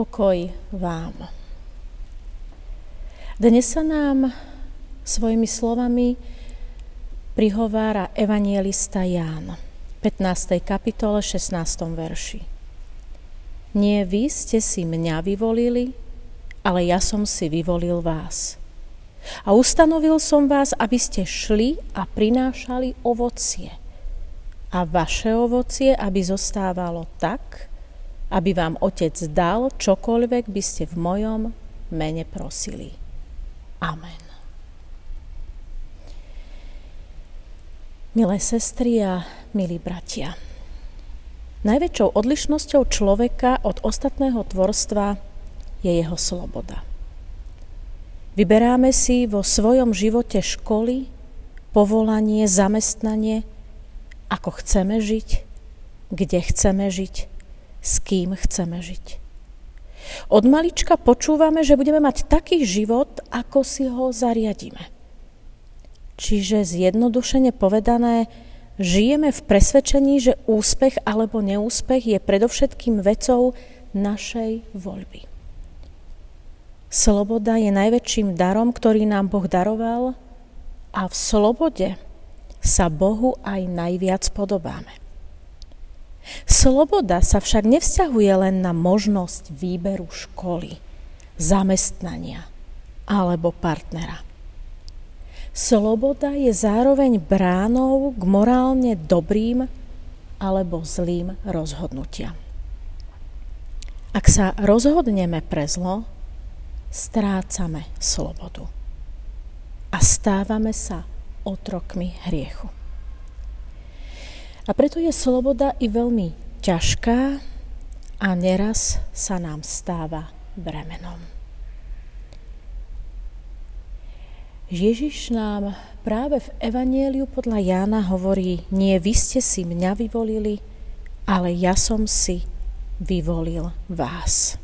Pokoj vám. Dnes sa nám svojimi slovami prihovára evanielista Ján, 15. kapitole, 16. verši. Nie vy ste si mňa vyvolili, ale ja som si vyvolil vás. A ustanovil som vás, aby ste šli a prinášali ovocie. A vaše ovocie, aby zostávalo tak, aby vám Otec dal čokoľvek by ste v mojom mene prosili. Amen. Milé sestry a milí bratia, najväčšou odlišnosťou človeka od ostatného tvorstva je jeho sloboda. Vyberáme si vo svojom živote školy, povolanie, zamestnanie, ako chceme žiť, kde chceme žiť, s kým chceme žiť. Od malička počúvame, že budeme mať taký život, ako si ho zariadíme. Čiže zjednodušene povedané, žijeme v presvedčení, že úspech alebo neúspech je predovšetkým vecou našej voľby. Sloboda je najväčším darom, ktorý nám Boh daroval a v slobode sa Bohu aj najviac podobáme. Sloboda sa však nevzťahuje len na možnosť výberu školy, zamestnania alebo partnera. Sloboda je zároveň bránou k morálne dobrým alebo zlým rozhodnutiam. Ak sa rozhodneme pre zlo, strácame slobodu a stávame sa otrokmi hriechu. A preto je sloboda i veľmi ťažká a neraz sa nám stáva bremenom. Ježiš nám práve v Evanieliu podľa Jána hovorí, nie vy ste si mňa vyvolili, ale ja som si vyvolil vás.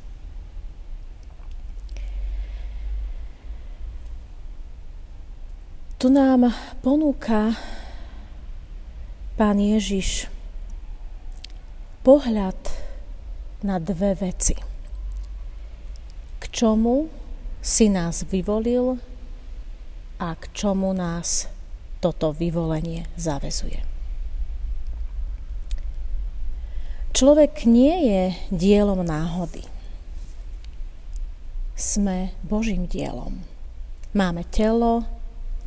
Tu nám ponúka Pán Ježiš pohľad na dve veci. K čomu si nás vyvolil a k čomu nás toto vyvolenie zavezuje. Človek nie je dielom náhody. Sme Božím dielom. Máme telo,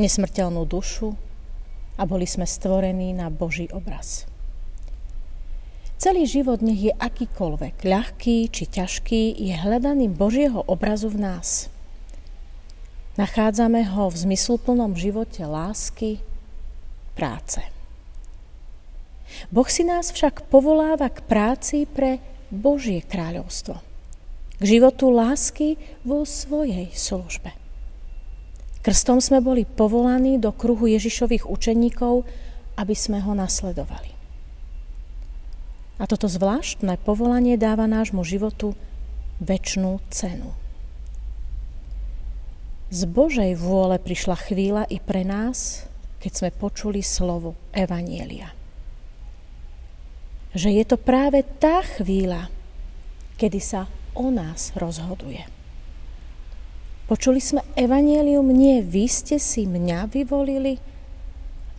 nesmrteľnú dušu, a boli sme stvorení na Boží obraz. Celý život, nech je akýkoľvek, ľahký či ťažký, je hľadaným Božieho obrazu v nás. Nachádzame ho v zmysluplnom živote lásky, práce. Boh si nás však povoláva k práci pre Božie kráľovstvo. K životu lásky vo svojej službe. Krstom sme boli povolaní do kruhu Ježišových učeníkov, aby sme ho nasledovali. A toto zvláštne povolanie dáva nášmu životu väčšnú cenu. Z Božej vôle prišla chvíľa i pre nás, keď sme počuli slovo Evanielia. Že je to práve tá chvíľa, kedy sa o nás rozhoduje. Počuli sme evanielium, nie vy ste si mňa vyvolili,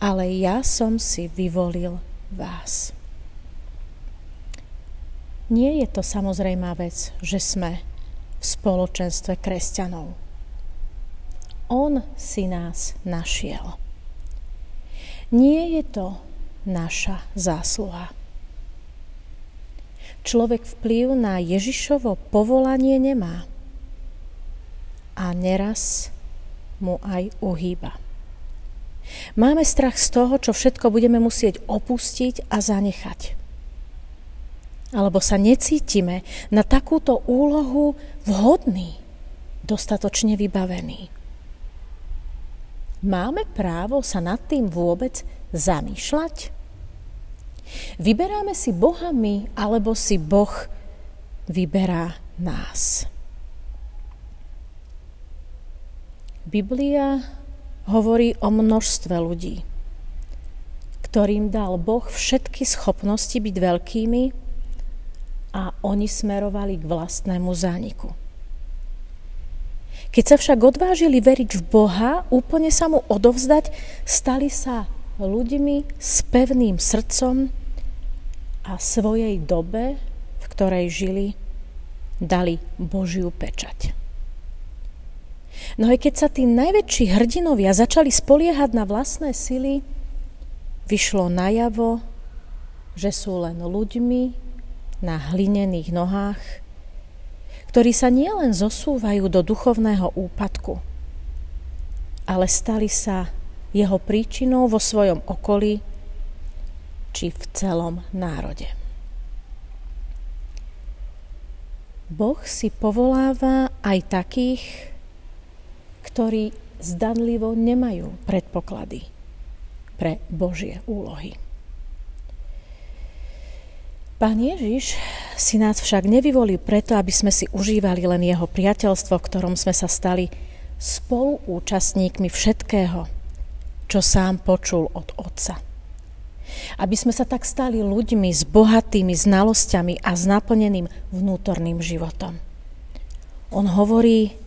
ale ja som si vyvolil vás. Nie je to samozrejmá vec, že sme v spoločenstve kresťanov. On si nás našiel. Nie je to naša zásluha. Človek vplyv na Ježišovo povolanie nemá a neraz mu aj uhýba. Máme strach z toho, čo všetko budeme musieť opustiť a zanechať. Alebo sa necítime na takúto úlohu vhodný, dostatočne vybavený. Máme právo sa nad tým vôbec zamýšľať? Vyberáme si Boha my, alebo si Boh vyberá nás. Biblia hovorí o množstve ľudí, ktorým dal Boh všetky schopnosti byť veľkými a oni smerovali k vlastnému zániku. Keď sa však odvážili veriť v Boha, úplne sa mu odovzdať, stali sa ľuďmi s pevným srdcom a svojej dobe, v ktorej žili, dali Božiu pečať. No aj keď sa tí najväčší hrdinovia začali spoliehať na vlastné sily, vyšlo najavo, že sú len ľuďmi na hlinených nohách, ktorí sa nielen zosúvajú do duchovného úpadku, ale stali sa jeho príčinou vo svojom okolí či v celom národe. Boh si povoláva aj takých, ktorí zdanlivo nemajú predpoklady pre Božie úlohy. Pán Ježiš si nás však nevyvolil preto, aby sme si užívali len jeho priateľstvo, v ktorom sme sa stali spoluúčastníkmi všetkého, čo sám počul od Otca. Aby sme sa tak stali ľuďmi s bohatými znalosťami a s naplneným vnútorným životom. On hovorí,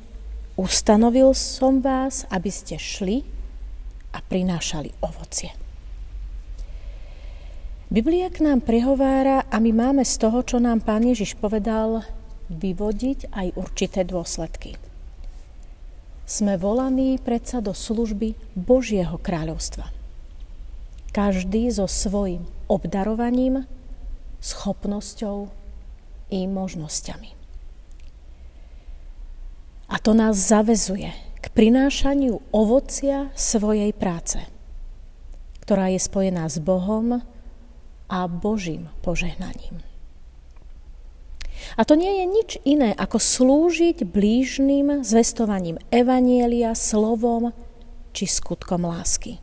ustanovil som vás, aby ste šli a prinášali ovocie. Biblia k nám prehovára a my máme z toho, čo nám Pán Ježiš povedal, vyvodiť aj určité dôsledky. Sme volaní predsa do služby Božieho kráľovstva. Každý so svojím obdarovaním, schopnosťou i možnosťami. A to nás zavezuje k prinášaniu ovocia svojej práce, ktorá je spojená s Bohom, a Božím požehnaním. A to nie je nič iné, ako slúžiť blížnym zvestovaním Evanielia slovom či skutkom lásky.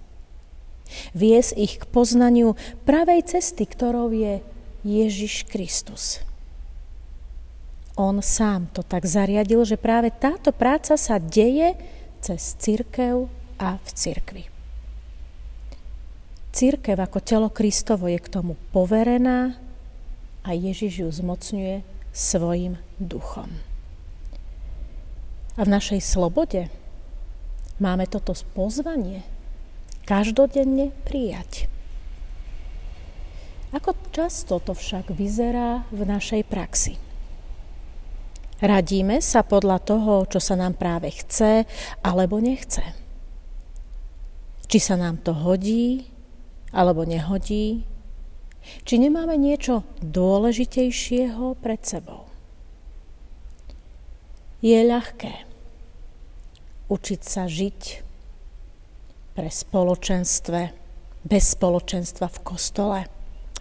Vies ich k poznaniu pravej cesty, ktorou je Ježiš Kristus. On sám to tak zariadil, že práve táto práca sa deje cez církev a v cirkvi. Církev ako telo Kristovo je k tomu poverená a Ježiš ju zmocňuje svojim duchom. A v našej slobode máme toto pozvanie každodenne prijať. Ako často to však vyzerá v našej praxi? Radíme sa podľa toho, čo sa nám práve chce alebo nechce. Či sa nám to hodí alebo nehodí, či nemáme niečo dôležitejšieho pred sebou. Je ľahké učiť sa žiť pre spoločenstve, bez spoločenstva v kostole,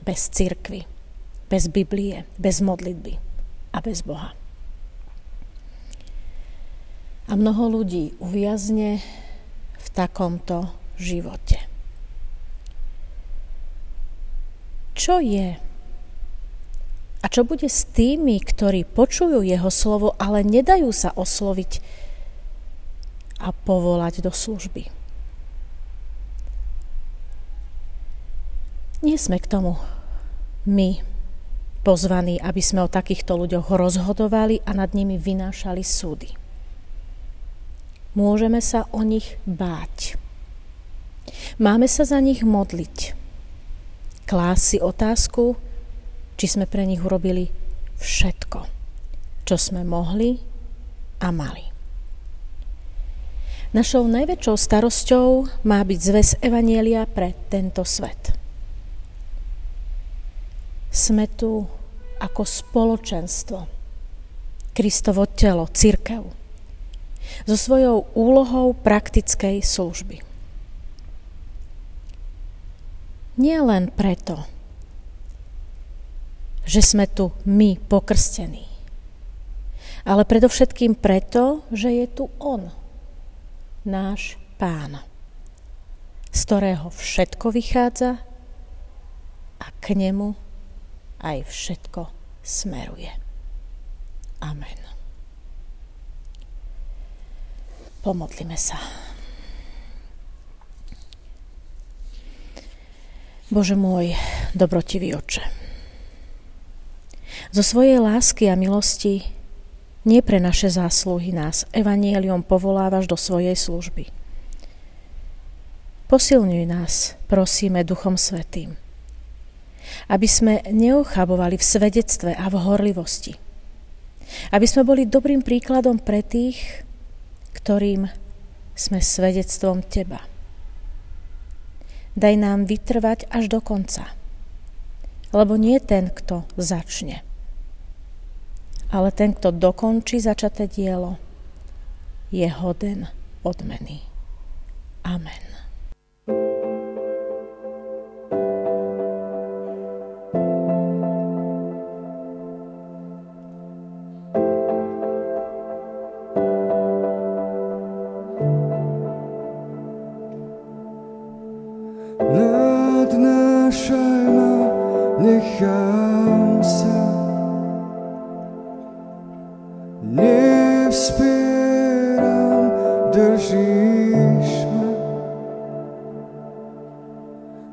bez cirkvy, bez Biblie, bez modlitby a bez Boha. A mnoho ľudí uviazne v takomto živote. čo je a čo bude s tými, ktorí počujú jeho slovo, ale nedajú sa osloviť a povolať do služby. Nie sme k tomu my pozvaní, aby sme o takýchto ľuďoch rozhodovali a nad nimi vynášali súdy. Môžeme sa o nich báť. Máme sa za nich modliť klásť si otázku, či sme pre nich urobili všetko, čo sme mohli a mali. Našou najväčšou starosťou má byť zväz Evanielia pre tento svet. Sme tu ako spoločenstvo, Kristovo telo, církev, so svojou úlohou praktickej služby. Nie len preto, že sme tu my pokrstení, ale predovšetkým preto, že je tu On, náš Pán, z ktorého všetko vychádza a k nemu aj všetko smeruje. Amen. Pomodlime sa. Bože môj, dobrotivý oče. Zo svojej lásky a milosti nie pre naše zásluhy nás Evanielium povolávaš do svojej služby. Posilňuj nás, prosíme, Duchom Svetým, aby sme neochabovali v svedectve a v horlivosti. Aby sme boli dobrým príkladom pre tých, ktorým sme svedectvom Teba. Daj nám vytrvať až do konca, lebo nie ten, kto začne, ale ten, kto dokončí začaté dielo, je hoden odmeny. Amen.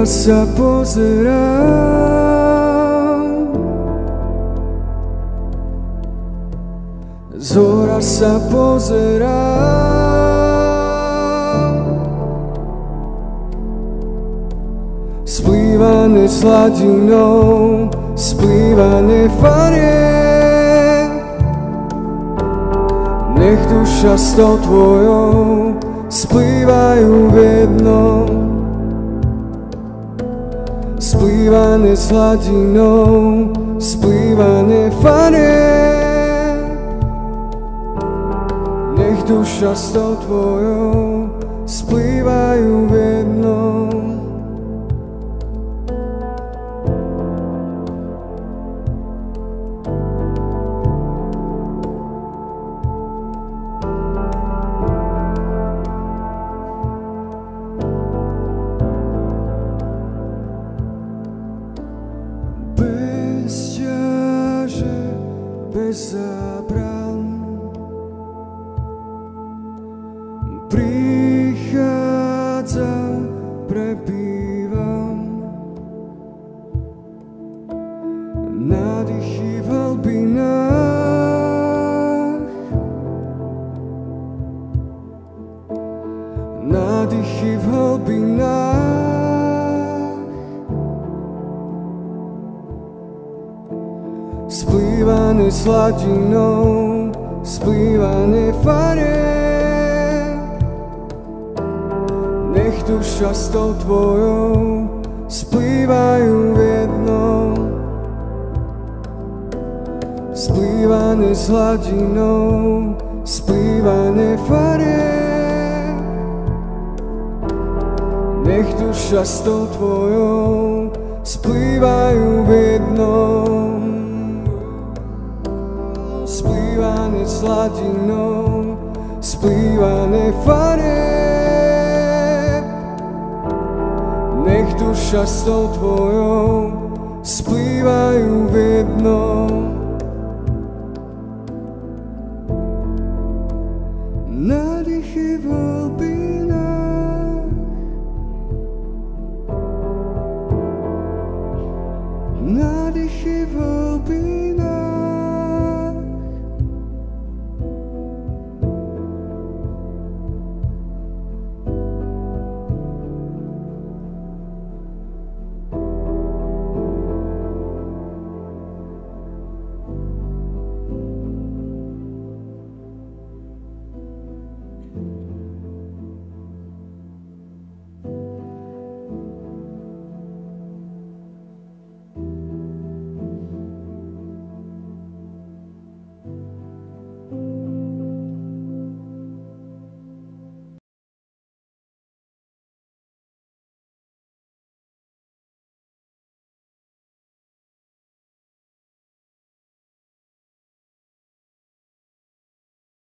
Hora sa pozerám. Z hora sa pozerám. splývané s hladinou, splývané farie. Nech duša s tou tvojou Splývané s hladinou, splývané farie. Nech duša s tou tvojou splývajú v jednom. za brán. Prichádzam, prebývam, nádychy v hlbinách. Nádychy v hlbinách. Sladinou splývané fare. Nech duša s tou tvojou splývajú v jednom. Splývané s hladinou, splývané fare. Nech duša s tou tvojou splývajú v jednom s hladinou, splývané fare. Nech duša s tou tvojou splývajú v jednom. Nádychy v